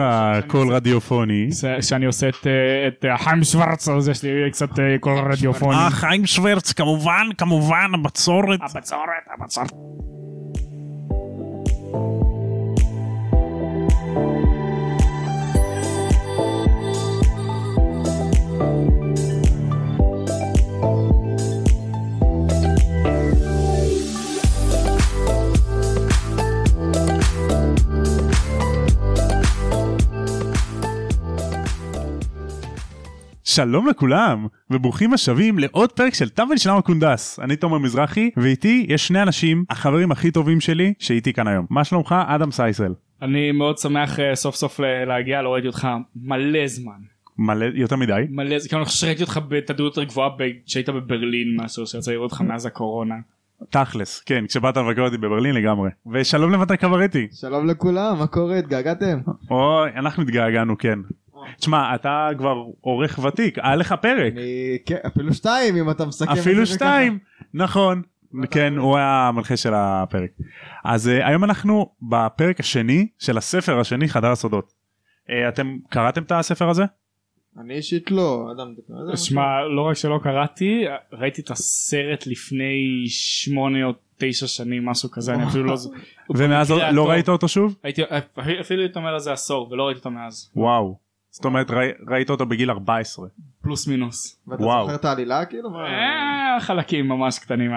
לך קול רדיופוני. שאני עושה את, אה, את אה, חיים שוורץ, אז יש לי קצת קול רדיופוני. אה, חיים שוורץ, כמובן, כמובן, הבצורת. הבצורת, הבצורת. שלום לכולם, וברוכים השבים לעוד פרק של תם ונשלם הקונדס. אני תומר מזרחי, ואיתי יש שני אנשים, החברים הכי טובים שלי, שאיתי כאן היום. מה שלומך? אדם סייסל. אני מאוד שמח אה, סוף סוף להגיע, לא ראיתי אותך מלא זמן. מלא, יותר מדי. מלא זמן, כאילו אני חושב שראיתי אותך בתדירות יותר גבוהה ב- כשהיית בברלין משהו, שיצא לראות אותך מאז הקורונה. תכלס, כן, כשבאת לבקר אותי בברלין לגמרי. ושלום למתי קברטי. שלום לכולם, מה קורה? התגעגעתם? אוי, אנחנו התגעגענו, כן. תשמע, אתה כבר עורך ותיק, היה לך פרק. כן, אפילו שתיים אם אתה מסכם אפילו. שתיים, נכון. כן, הוא היה המנחה של הפרק. אז uh, היום אנחנו בפרק השני של הספר השני, חדר הסודות. Uh, אתם קראתם את הספר הזה? אני אישית לא, אדם, לזה משהו? שמע, לא רק שלא קראתי, ראיתי את הסרט לפני שמונה או תשע שנים, משהו כזה, אני אפילו לא... ז- ומאז לא הטוב. ראית אותו שוב? הייתי, אפילו הייתי אומר על זה עשור, ולא ראיתי אותו מאז. וואו. זאת אומרת ראי- ראית אותו בגיל 14. פלוס מינוס. ואתה. זוכר את העלילה כאילו? אה, חלקים ממש קטנים.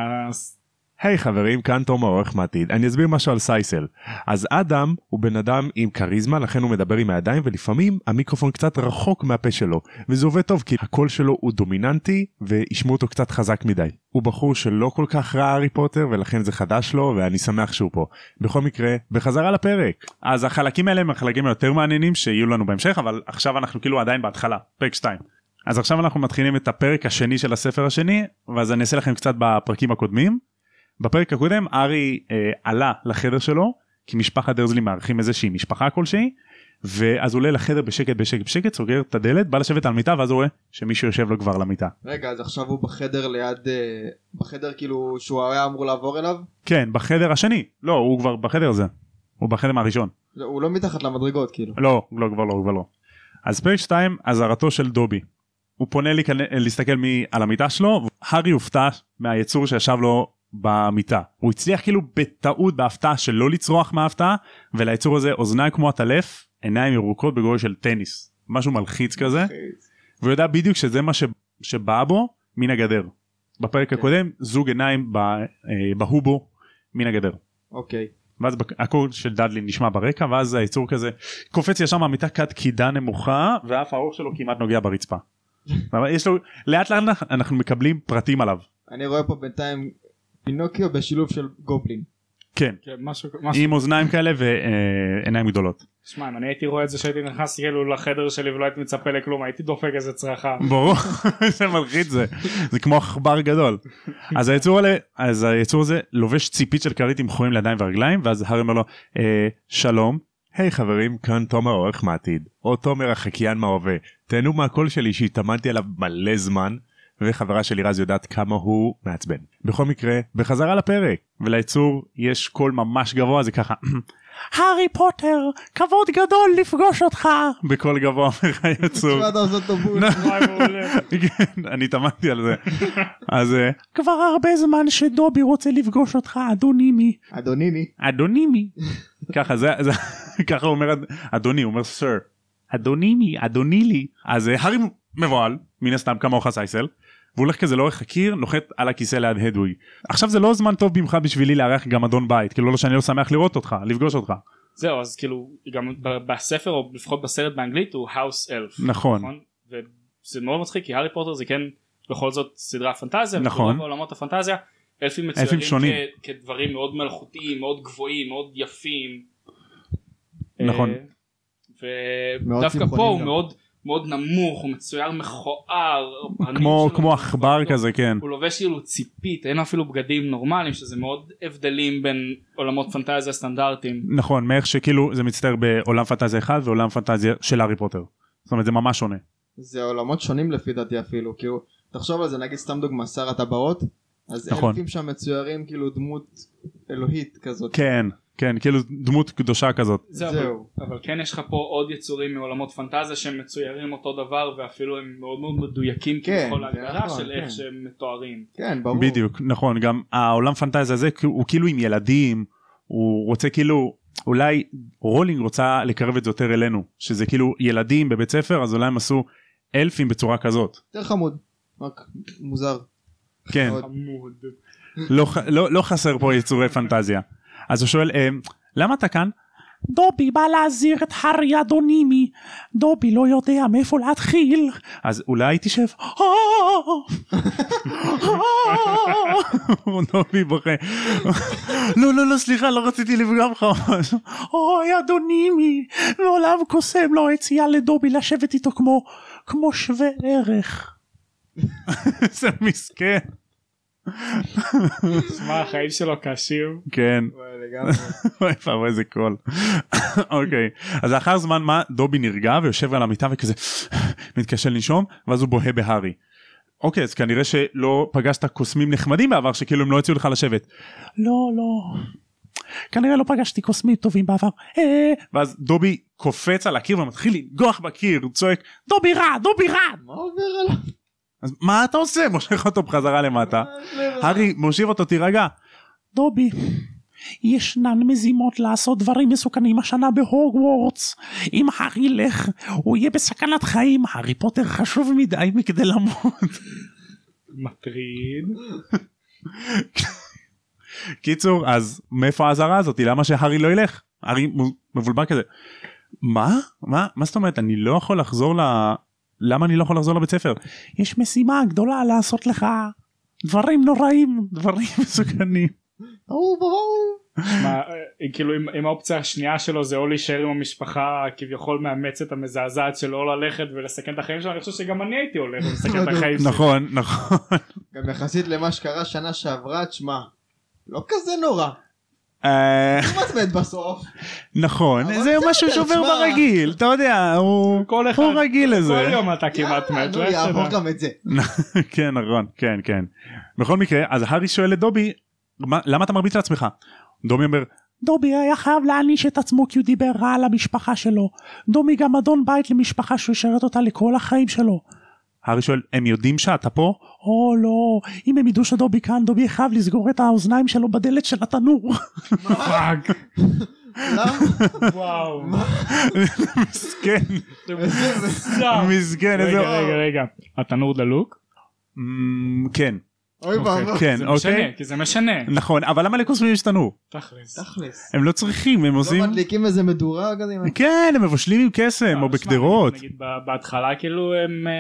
היי חברים, כאן תום העורך מעתיד. אני אסביר משהו על סייסל. אז אדם הוא בן אדם עם כריזמה, לכן הוא מדבר עם הידיים, ולפעמים המיקרופון קצת רחוק מהפה שלו. וזה עובד טוב, כי הקול שלו הוא דומיננטי, וישמעו אותו קצת חזק מדי. הוא בחור שלא כל כך ראה הארי פוטר, ולכן זה חדש לו, ואני שמח שהוא פה. בכל מקרה, בחזרה לפרק. אז החלקים האלה הם החלקים היותר מעניינים שיהיו לנו בהמשך, אבל עכשיו אנחנו כאילו עדיין בהתחלה, פרק 2. אז עכשיו אנחנו מתחילים את הפרק השני של הספר השני, ואז אני אעשה לכם קצת בפרקים הקודמים. בפרק הקודם ארי אה, עלה לחדר שלו, כי משפחת דרזלי מארחים איזושהי משפחה כלשהי, ואז עולה לחדר בשקט בשקט בשקט, סוגר את הדלת, בא לשבת על מיטה, ואז הוא רואה שמישהו יושב לו כבר למיטה. רגע, אז עכשיו הוא בחדר ליד... אה, בחדר כאילו שהוא היה אמור לעבור אליו? כן, בחדר השני, לא, הוא כבר בחדר הזה, הוא בחדר מהראשון. לא, הוא לא מתחת למדרגות כאילו. לא, לא, כבר לא, כבר לא. אז פרק 2, אזהרתו של דובי. הוא פונה להיכנ- להסתכל מי על המיטה שלו, הארי הופתע מהיצור שישב לו במיטה. הוא הצליח כאילו בטעות, בהפתעה, שלא לצרוח מההפתעה, וליצור הזה אוזניים כמו עטלף, עיניים ירוקות בגודל של טניס. משהו מלחיץ כזה, והוא יודע בדיוק שזה מה ש... שבא בו מן הגדר. בפרק כן. הקודם, זוג עיניים ב... אה, בהו בו מן הגדר. אוקיי. ואז בק- הקול של דאדלי נשמע ברקע ואז היצור כזה קופץ ישר מהמיטה כת קידה נמוכה ואף האור שלו כמעט נוגע ברצפה. יש לו לאט לאט אנחנו מקבלים פרטים עליו. אני רואה פה בינתיים פינוקיו בשילוב של גובלין. כן. כן, משהו, משהו, עם אוזניים כאלה ועיניים גדולות. שמע, אם אני הייתי רואה את זה שהייתי נכנס כאילו לחדר שלי ולא הייתי מצפה לכלום, הייתי דופק איזה צרחה. ברור זה מלחיץ זה זה כמו עכבר גדול. אז היצור הזה אז היצור הזה לובש ציפית של כרית עם חורים לידיים ורגליים ואז הארי אומר לו "אה, שלום היי חברים, כאן תומר העורך מעתיד. או תומר החקיין מההווה. תהנו מהקול שלי שהתאמנתי עליו מלא זמן, וחברה שלי רז יודעת כמה הוא מעצבן. בכל מקרה, בחזרה לפרק. וליצור יש קול ממש גבוה זה ככה הארי פוטר כבוד גדול לפגוש אותך בקול גבוה אומר היצור. כן, אני התאמנתי על זה. אז אה, כבר הרבה זמן שדובי רוצה לפגוש אותך אדונימי. אדוניני. אדונימי. ככה זה, זה ככה הוא אומר אדוני הוא אומר סר. אדונימי אדוני לי. אז אה, הארי מבוהל מן הסתם כמוך סייסל. והוא הולך כזה לאורך הקיר נוחת על הכיסא ליד הדוויג. עכשיו זה לא זמן טוב במיוחד בשבילי לארח גם אדון בית כאילו לא שאני לא שמח לראות אותך לפגוש אותך. זהו, אז כאילו, גם בספר, או לפחות בסרט באנגלית, הוא האוס אלף. נכון. וזה מאוד מצחיק, כי הארי פוטר זה כן בכל זאת סדרה פנטזיה. נכון. וברוב עולמות הפנטזיה, אלפים מצוירים אלפים שונים. כ- כדברים מאוד מלאכותיים, מאוד גבוהים, מאוד יפים. נכון. אה, ודווקא פה הוא גם. מאוד מאוד נמוך, הוא מצויר מכוער. כמו כמו עכבר כזה כן. הוא לובש כאילו ציפית, אין אפילו בגדים נורמליים, שזה מאוד הבדלים בין עולמות פנטזיה סטנדרטיים. נכון מאיך שכאילו זה מצטער בעולם פנטזיה אחד ועולם פנטזיה של הארי פוטר. זאת אומרת זה ממש שונה. זה עולמות שונים לפי דעתי אפילו. כאילו, תחשוב על זה, נגיד סתם דוגמא, שר הטבעות. אז נכון. אלפים שם מצוירים כאילו דמות אלוהית כזאת. כן כן כאילו דמות קדושה כזאת זהו, אבל, זהו. אבל כן יש לך פה עוד יצורים מעולמות פנטזיה שהם מצוירים אותו דבר ואפילו הם מאוד מאוד מדויקים כן, כביכול זה להגדרה נכון, של איך כן. שהם מתוארים. כן, ברור. בדיוק נכון גם העולם פנטזיה הזה הוא כאילו עם ילדים הוא רוצה כאילו אולי רולינג רוצה לקרב את זה יותר אלינו שזה כאילו ילדים בבית ספר אז אולי הם עשו אלפים בצורה כזאת יותר חמוד. רק מוזר. כן. חמוד. לא, לא, לא חסר פה יצורי פנטזיה אז הוא שואל "אה, למה אתה כאן? דובי בא להזהיר את הארי אדונימי. דובי לא יודע מאיפה להתחיל. אז אולי תשב דובי בוכה. לא לא לא סליחה לא רציתי לפגוע בך אוי אדונימי מעולם קוסם לא הציע לדובי לשבת איתו כמו כמו שווה ערך. זה מסכן שמע החיים שלו קשים. כן וואי, לגמרי. איזה קול. אוקיי אז לאחר זמן מה דובי נרגע ויושב על המיטה וכזה מתקשה לנשום ואז הוא בוהה בהארי. אוקיי אז כנראה שלא פגשת קוסמים נחמדים בעבר שכאילו הם לא הציעו לך לשבת. לא לא. כנראה לא פגשתי קוסמים טובים בעבר. אה, ואז דובי קופץ על הקיר ומתחיל לנגוח בקיר הוא צועק דובי רע דובי רע. מה עובר עליו? אז מה אתה עושה מושך אותו בחזרה למטה. הארי מושיב אותו תירגע. דובי, ישנן מזימות לעשות דברים מסוכנים השנה בהוגוורטס. אם הארי ילך, הוא יהיה בסכנת חיים. הארי פוטר חשוב מדי מכדי למות. מטריד. קיצור, אז מאיפה האזהרה הזאתי? למה שהארי לא ילך? הארי מבולבל כזה. מה? מה? מה זאת אומרת? אני לא יכול לחזור ל... למה אני לא יכול לחזור לבית ספר? יש משימה גדולה לעשות לך דברים נוראים, דברים מסוכנים. ברור, ברור. מה, אה, כאילו אם, אם האופציה השנייה שלו זה או להישאר עם המשפחה הכביכול מאמצת המזעזעת שלו או ללכת ולסכן את החיים שלו אני חושב שגם אני הייתי הולך ולסכן את החיים שלי. נכון, נכון. גם יחסית למה שקרה שנה שעברה, תשמע, לא כזה נורא. אה, בסוף. נכון, זה משהו שעובר. ברגיל, אתה יודע, הוא רגיל לזה. כל יום אתה כמעט מת, יעבור. גם את זה. כן נכון כן כן בכל מקרה אז הארי שואל את דובי "מה- למה אתה מרביץ לעצמך. דובי אומר דובי היה חייב להעניש את עצמו כי הוא דיבר רע על המשפחה שלו. דובי גם גמדון בית למשפחה שהוא ישרת אותה לכל החיים שלו. הארי שואל הם יודעים שאתה פה? או לא אם הם ידעו שדובי כאן דובי חייב לסגור את האוזניים שלו בדלת של התנור. fuck? וואו. מסכן. מסכן רגע רגע רגע התנור דלוק? אמ, כן אוי ואבוי. כן זה משנה אוקיי כי זה משנה. נכון אבל למה לקוסמים יש תנור? תכלס. תכלס. הם לא צריכים הם לא עושים מדליקים איזה מדורה כזה? כן הם מבשלים עם קסם או אה, שמע, בקדרות. נגיד בהתחלה כאילו הם אה,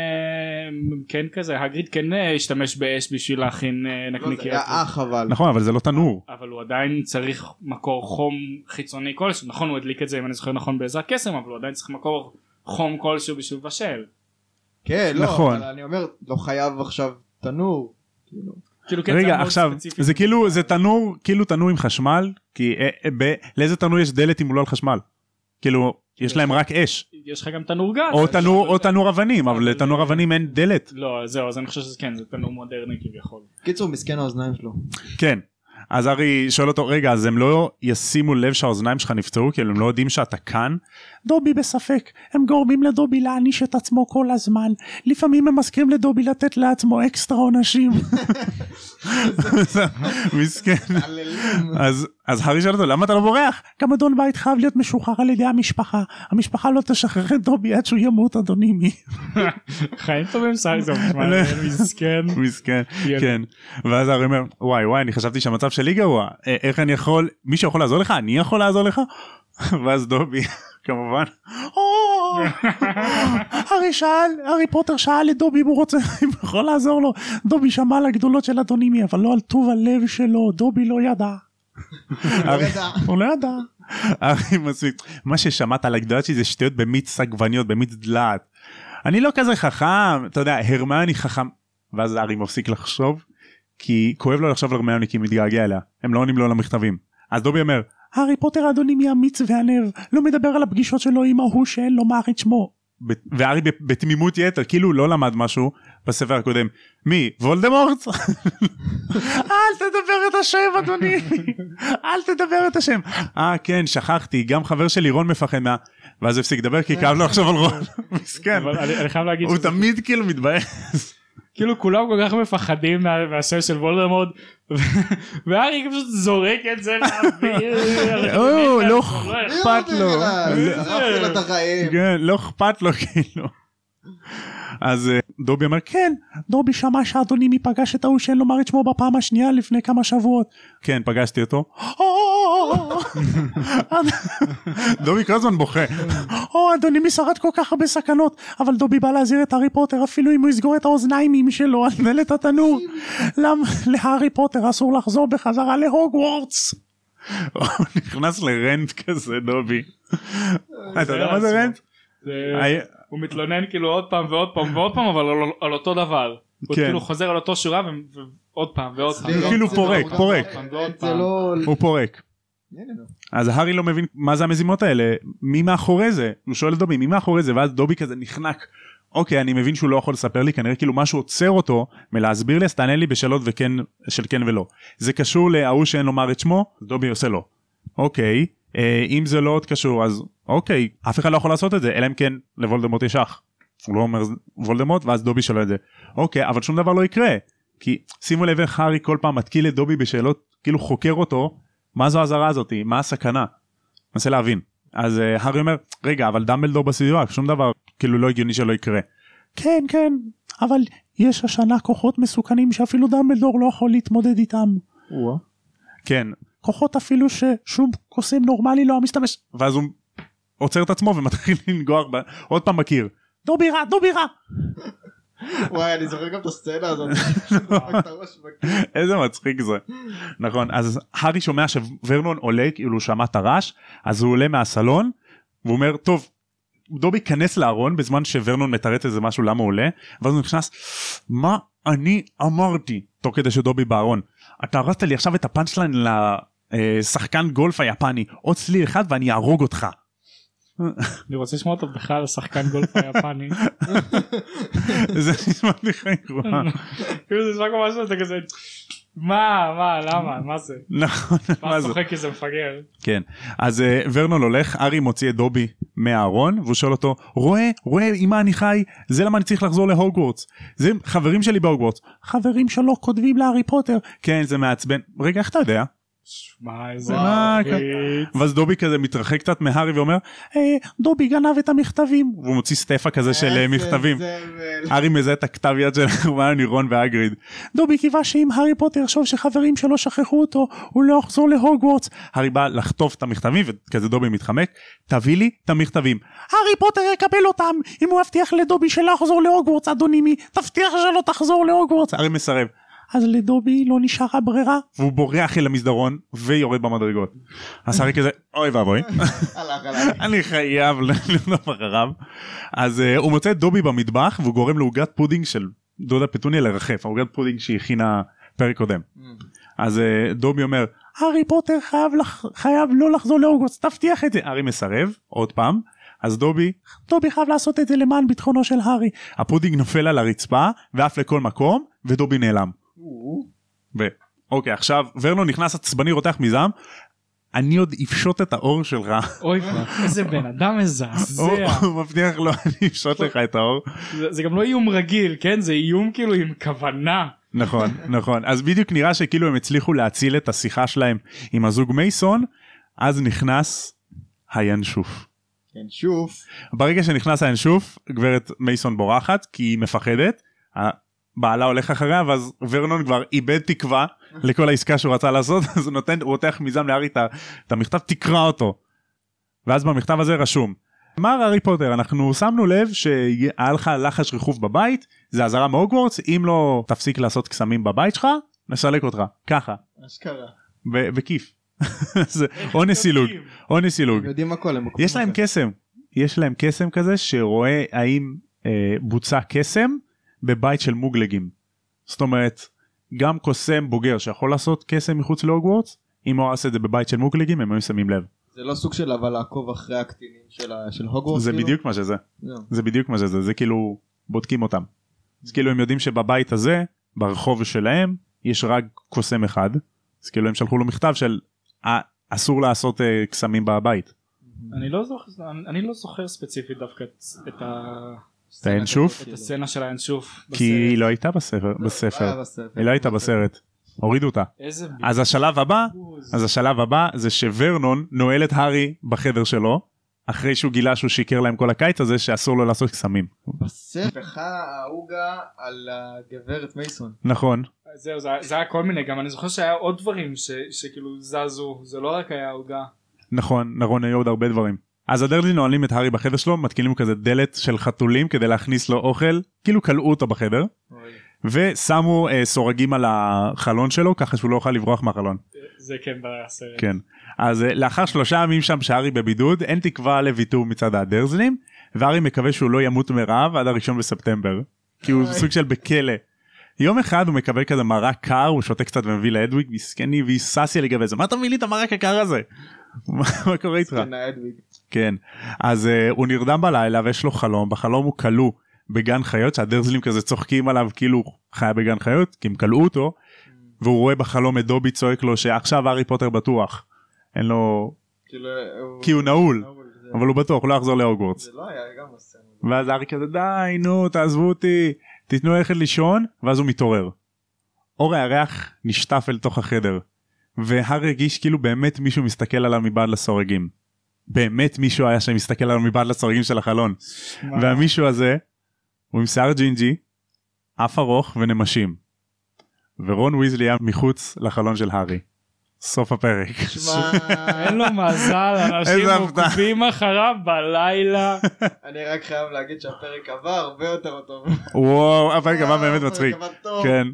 כן כזה הגריד כן אה, השתמש באש בשביל להכין אה, לא, זה נקניקיות. היה אח אבל. נכון אבל זה לא תנור. אבל הוא עדיין צריך מקור חום חיצוני כלשהו נכון הוא הדליק את זה אם אני זוכר נכון בעזרת קסם אבל הוא עדיין צריך מקור חום כלשהו בשביל לבשל. כן, לא, נכון. אבל אני אומר, לא חייב עכשיו תנור. כאילו. כאילו כן, זה רגע עכשיו ספציפי. זה כאילו זה תנור כאילו תנור עם חשמל כי אה, אה, ב- לאיזה תנור יש דלת אם הוא לא על חשמל. כאילו יש להם רק אש יש לך גם תנור גז. או תנור או זה- תנור אבנים אבל אבל- לתנור אבנים אין דלת. לא זהו אז אני חושב שזה כן זה תנור מודרני כביכול. קיצור, מסכן האוזניים שלו. כן. אז ארי שואל אותו רגע אז הם לא ישימו לב שהאוזניים שלך נפצעו כאילו הם לא יודעים שאתה כאן? דובי בספק הם גורמים לדובי להעניש את עצמו כל הזמן לפעמים הם מזכירים לדובי לתת לעצמו אקסטרה עונשים. מסכן. אז אז הארי שואל אותו למה אתה לא בורח? גם אדון בית חייב להיות משוחרר על ידי המשפחה המשפחה לא תשחרר את דובי עד שהוא ימות אדוני מי. חיים טובים. שמע, ילד מסכן. מסכן ילד. כן ואז הארי אומר וואי וואי אני חשבתי שהמצב שלי גרוע אה, איך אני יכול מישהו יכול לעזור לך אני יכול לעזור לך ואז דובי כמובן "או, הארי שאל הארי פוטר שאל את דובי אם הוא רוצה אם הוא יכול לעזור לו דובי שמע על הגדולות של אדונימי אבל לא על טוב הלב שלו דובי לא ידע. הוא לא ידע. הארי מספיק מה ששמעת על הגדולות שלי זה שטויות במיץ עגבניות במיץ דלעת. אני לא כזה חכם אתה יודע הרמני חכם ואז הארי מפסיק לחשוב כי כואב לו לחשוב על הרמני כי הוא מתגעגע אליה הם לא עונים לו למכתבים אז דובי אומר הארי פוטר אדוני מי אמיץ והנב לא מדבר על הפגישות שלו עם ההוא שאין לו מעריץ שמו. ב- בתמימות יתר כאילו הוא לא למד משהו בספר הקודם מי וולדמורט אל תדבר את השם אדוני אל תדבר את השם אה כן שכחתי גם חבר שלי רון מפחד מה ואז הפסיק לדבר כי כאב לו לחשוב על רון מסכן אבל אני חייב להגיד הוא תמיד כאילו מתבאס כאילו כולם כל כך מפחדים מה- מהשם של וולדמורט והארי פשוט זורק את זה לאוויר. או, לא. אכפת לו. כן, לא אכפת לו כאילו. אז אה, דובי אומר כן דובי שמע שאדוני מי פגש את ההוא שאין לומר את שמו בפעם השנייה לפני כמה שבועות כן פגשתי אותו דובי כל הזמן בוכה או אדוני מי שרד כל כך הרבה סכנות אבל דובי בא להזהיר את הארי פוטר אפילו אם הוא יסגור את האוזניים שלו על דלת התנור למה להארי פוטר אסור לחזור בחזרה להוגוורטס. הוא נכנס לרנט כזה דובי. אתה יודע מה זה רנט? הוא מתלונן כאילו עוד פעם ועוד פעם ועוד פעם אבל על- על אותו דבר. הוא כן. כאילו חוזר על אותו שורה ו- ועוד פעם ועוד פעם. ועוד כאילו פורק, פורק. לא... הוא פורק. הנה, נו. אז הארי לא מבין מה זה המזימות האלה מי מאחורי זה הוא שואל את דובי מי מאחורי זה ואז דובי כזה נחנק. אוקיי אני מבין שהוא לא יכול לספר לי כנראה כאילו משהו עוצר אותו מלהסביר לי אז תענה לי בשאלות וכן של כן ולא. זה קשור להוא שאין לומר את שמו דובי עושה לו. אוקיי אה, אם זה לא עוד קשור אז אוקיי אף אחד לא יכול לעשות את זה אלא אם כן לוולדמורט יש אח. הוא לא אומר וולדמורט ואז דובי שואל את זה. אוקיי אבל שום דבר לא יקרה. כי שימו לב איך הארי כל פעם מתקיל את דובי בשאלות כאילו חוקר אותו מה זו האזהרה הזאתי מה הסכנה. מנסה להבין אז uh, הארי אומר רגע אבל דמבלדור בסביבה שום דבר כאילו לא הגיוני שלא יקרה. כן כן אבל יש השנה כוחות מסוכנים שאפילו דמבלדור לא יכול להתמודד איתם. כן כוחות אפילו ששום קוסם נורמלי לא משתמש ואז הוא עוצר את עצמו ומתחיל לנגוח ב... עוד פעם בקיר. דובי רע דובי רע וואי אני זוכר גם את הסצנה הזאת. בקיר. איזה מצחיק זה. נכון אז הארי שומע שוורנון עולה כאילו הוא שמע את הרעש אז הוא עולה מהסלון והוא אומר טוב דובי כנס לארון בזמן שוורנון מתרץ איזה משהו למה הוא עולה ואז הוא נכנס מה אני אמרתי תוך כדי שדובי בארון אתה הרסת לי עכשיו את הפאנץ' ליין לשחקן גולף היפני עוד צליל אחד ואני אהרוג אותך. אני רוצה לשמוע אותו בכלל שחקן גולף היפני. זה נשמע לי חיים גרועה. כאילו זה נשמע כמו משהו אתה כזה מה מה למה מה זה? נכון מה זה? צוחק כי זה מפגר. כן. אז אה, ורנון הולך ארי מוציא את דובי מהארון והוא שואל אותו רואה רואה עם מה אני חי? זה למה אני צריך לחזור להוגוורטס. זה חברים שלי בהוגוורטס. חברים שלו כותבים להארי פוטר. כן זה מעצבן. רגע איך אתה יודע איזה מה, מלחיץ. ואז דובי כזה מתרחק קצת מהארי ואומר אה, דובי גנב את המכתבים והוא מוציא סטפה כזה של אה, מכתבים. הארי מזהה את הכתב יד של הרמיוני רון והגריד. דובי קיווה שאם הארי פוטר יחשוב שחברים שלו שכחו אותו הוא לא יחזור להוגוורטס. הארי בא לחטוף את המכתבים וכזה דובי מתחמק תביא לי את המכתבים. הארי פוטר יקבל אותם אם הוא יבטיח לדובי שלא יחזור להוגוורטס אדוני מי תבטיח שלא תחזור להוגוורטס. הארי מסרב. אז לדובי לא נשארה ברירה והוא בורח אל המסדרון ויורד במדרגות. אז הארי כזה אוי ואבוי. אני חייב לרדוף אחריו. אז uh, הוא מוצא את דובי במטבח והוא גורם לעוגת פודינג של דודה פטוניה לרחף, העוגת פודינג שהיא הכינה פרק קודם. אז uh, דובי אומר הארי פוטר חייב, לח... חייב לא לחזור להוגוורטס תבטיח את זה. הארי מסרב עוד פעם. אז דובי, דובי חייב לעשות את זה למען ביטחונו של הארי. הפודינג נופל על הרצפה ועף לכל מקום ודובי נעלם. ו... אוקיי עכשיו ורנון נכנס עצבני רותח מזעם. אני עוד אפשוט את העור שלך. אוי איזה בן אדם מזעזע. הוא מבטיח לו אני אפשוט לך את העור. זה- גם לא איום רגיל כן זה איום כאילו עם כוונה. נכון נכון אז בדיוק נראה שכאילו הם הצליחו להציל את השיחה שלהם עם הזוג מייסון אז נכנס הינשוף. שוב. ברגע שנכנס הינשוף גברת מייסון בורחת כי היא מפחדת. בעלה הולך אחריה ואז ורנון כבר איבד תקווה לכל העסקה שהוא רצה לעשות אז הוא נותן הוא פותח מזעם לארי את המכתב תקרא אותו. ואז במכתב הזה רשום. אמר הארי פוטר אנחנו שמנו לב שהיה לך לחש ריחוף בבית זה אזהרה מהוגוורטס אם לא תפסיק לעשות קסמים בבית שלך נסלק אותך ככה אשכרה. בכיף. זה עונש סילוג עונש סילוג. יודעים הכל הם יש להם. קסם יש להם קסם כזה שרואה האם אה, בוצע קסם בבית של מוגלגים. זאת אומרת גם קוסם בוגר שיכול לעשות קסם מחוץ להוגוורטס אם הוא עושה את זה בבית של מוגלגים הם היו שמים לב זה לא סוג של אבל לעקוב אחרי הקטינים של ה- של הוגוורטס. זה כאילו? בדיוק מה שזה לא. זה בדיוק מה שזה זה כאילו בודקים אותם. אז כאילו הם יודעים שבבית הזה ברחוב שלהם יש רק קוסם אחד אז כאילו הם שלחו לו מכתב של "אה, אסור לעשות אה, קסמים בבית. אני לא זוכר אני- לא זוכר ספציפית דווקא את- ה- את האינשוף? את הסצנה של האינשוף. כי היא. לא הייתה בספר, לא בספר. בספר. היא לא הייתה בסרט. הורידו אותה. אז השלב הבא. אז השלב הבא זה שוורנון נועל את הארי בחדר שלו אחרי שהוא גילה שהוא שיקר להם כל הקיץ הזה שאסור לו לעשות קסמים. בכה העוגה על הגברת מייסון. נכון זהו זה, זה היה כל מיני גם אני זוכר שהיה עוד דברים ש, שכאילו זזו זה לא רק היה עוגה. נכון נכון היו עוד הרבה דברים. אז הדרזלי נועלים את הארי בחדר שלו מתקינים כזה דלת של חתולים כדי להכניס לו אוכל כאילו כלאו אותו בחדר ושמו אה, סורגים על החלון שלו ככה שהוא לא יוכל לברוח מהחלון. זה כן בסרט. כן. אז אה, לאחר שלושה ימים שם שהארי בבידוד אין תקווה לוויתור מצד הדרזלים והארי מקווה שהוא לא ימות מרעב עד הראשון בספטמבר. כי הוא אוי. סוג של בכלא. יום אחד הוא מקבל כזה מרק קר הוא שותה קצת ומביא לאדוויג מסכני והיא ססיה לגבי זה מה אתה מביא לי את המרק הקר הזה. מה קורה איתך? כן. אז uh, הוא נרדם בלילה ויש לו חלום בחלום הוא כלוא בגן חיות שהדרזלים כזה צוחקים עליו כאילו הוא חיה בגן חיות כי הם כלאו אותו והוא רואה בחלום את דובי צועק לו שעכשיו הארי פוטר בטוח. אין לו כאילו, כי הוא נעול אבל הוא בטוח הוא לא יחזור להוגוורטס לא. ואז הארי כזה די נו תעזבו אותי תיתנו ללכת לישון ואז הוא מתעורר. אור הירח נשטף אל תוך החדר והארי הרגיש כאילו באמת מישהו מסתכל עליו מבעד לסורגים. באמת מישהו היה שם מסתכל עליו מבעד לסורגים של החלון מה? והמישהו הזה הוא עם שיער ג'ינג'י אף ארוך ונמשים. ורון ויזלי היה מחוץ לחלון של הארי. סוף הפרק. שמע, אין לו מזל אנשים. עוקבים אחריו בלילה. אני רק חייב להגיד שהפרק עבר הרבה יותר טוב. וואו הפרק הבא באמת מצחיק. עבר. כן.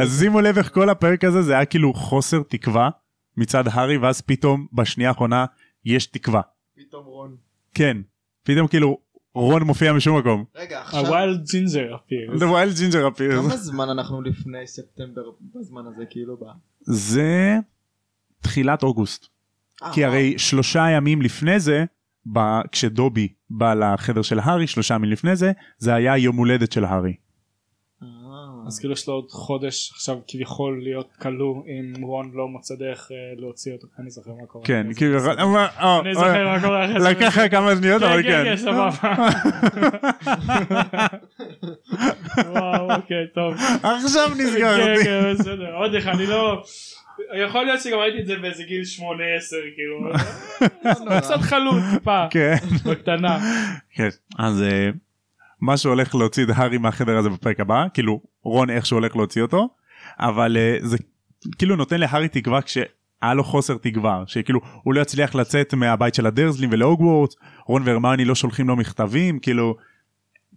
אז שימו לב איך כל הפרק הזה זה היה כאילו חוסר תקווה מצד הארי ואז פתאום בשנייה האחרונה יש תקווה. פתאום רון. כן. פתאום כאילו רון מופיע משום מקום. רגע עכשיו ה wild ginger appear. The wild ginger appears. כמה זמן אנחנו לפני ספטמבר בזמן הזה כאילו ב... זה תחילת אוגוסט. אה, כי. הרי שלושה ימים לפני זה כשדובי בא לחדר של הארי שלושה ימים לפני זה זה היה יום הולדת של הארי. אה. אז כאילו יש לו עוד חודש עכשיו כביכול להיות כלוא אם רון לא מוצא דרך אה, להוציא אותו. אני זוכר מה קורה. כן אני כאילו. אבל- אה, אני אה, זוכר מה קורה. לקח לך כמה שניות אבל כן, כן, כן. כן, סבבה. וואו, אוקיי, טוב. עכשיו כן, נזכרתי. כן, בסדר. עוד אחד, אני לא... יכול להיות שגם ראיתי את זה באיזה גיל 8-10, כאילו. קצת חלוט, טיפה. כן. בקטנה. כן. אז אה, מה שהולך להוציא את הארי מהחדר הזה בפרק הבא כאילו רון איך שהוא הולך להוציא אותו אבל אה, זה כאילו נותן להארי תקווה כשהיה לו חוסר תקווה שכאילו הוא לא יצליח לצאת מהבית של הדרזלים ולהוגוורטס רון והרמני לא שולחים לו מכתבים כאילו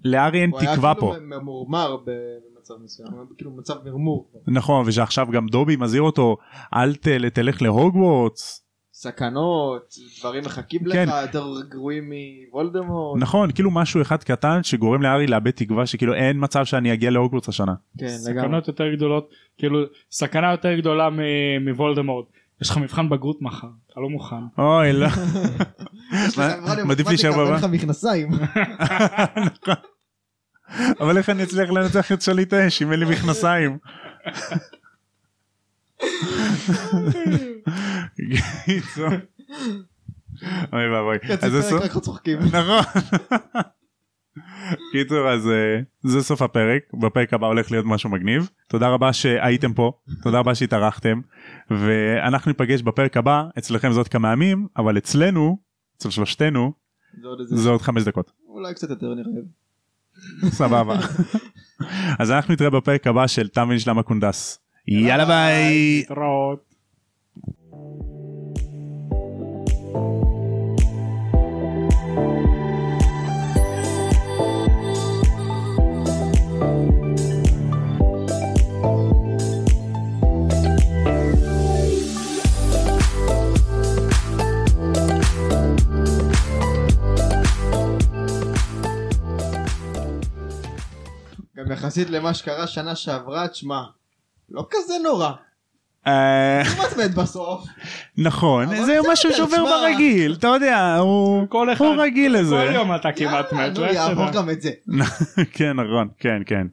לארי אין הוא היה תקווה כאילו פה ממורמר במצב מסוים, כאילו מצב מרמור. נכון ושעכשיו גם דובי מזהיר אותו אל תלך להוגוורטס סכנות, דברים מחכים כן. לך יותר גרועים מוולדמורט. נכון כאילו משהו אחד קטן שגורם לארי לאבד תקווה שכאילו אין מצב שאני אגיע להוגוורטס השנה. כן, לגמרי. סכנות יותר גדולות, כאילו, סכנה יותר גדולה מ- מוולדמורט. יש לך מבחן בגרות מחר, אתה לא מוכן. אוי לא. יש מעדיף להישאר בבית. ואין לך מכנסיים. אבל איך אני אצליח לנצח את שליט האש אם אין לי מכנסיים. אוי ואבוי. אז אנחנו צוחקים. נכון. קיצור אז אה, זה סוף הפרק בפרק הבא הולך להיות משהו מגניב תודה רבה שהייתם פה תודה רבה שהתארחתם ואנחנו ניפגש בפרק הבא אצלכם זה עוד כמה ימים אבל אצלנו אצל שלושתנו זה עוד איזה- זה עוד חמש דקות. אולי קצת יותר נראה. סבבה. אז אנחנו נתראה בפרק הבא של תם ונשלם הקונדס. יאללה ביי. להתראות. גם יחסית למה שקרה שנה שעברה, תשמע, לא כזה נורא. אה, הוא מתמת בסוף. נכון זה משהו שעובר. ברגיל אתה יודע הוא כל אחד, הוא רגיל לזה כל יום אתה כמעט מת. יעבור. גם את זה. כן נכון כן כן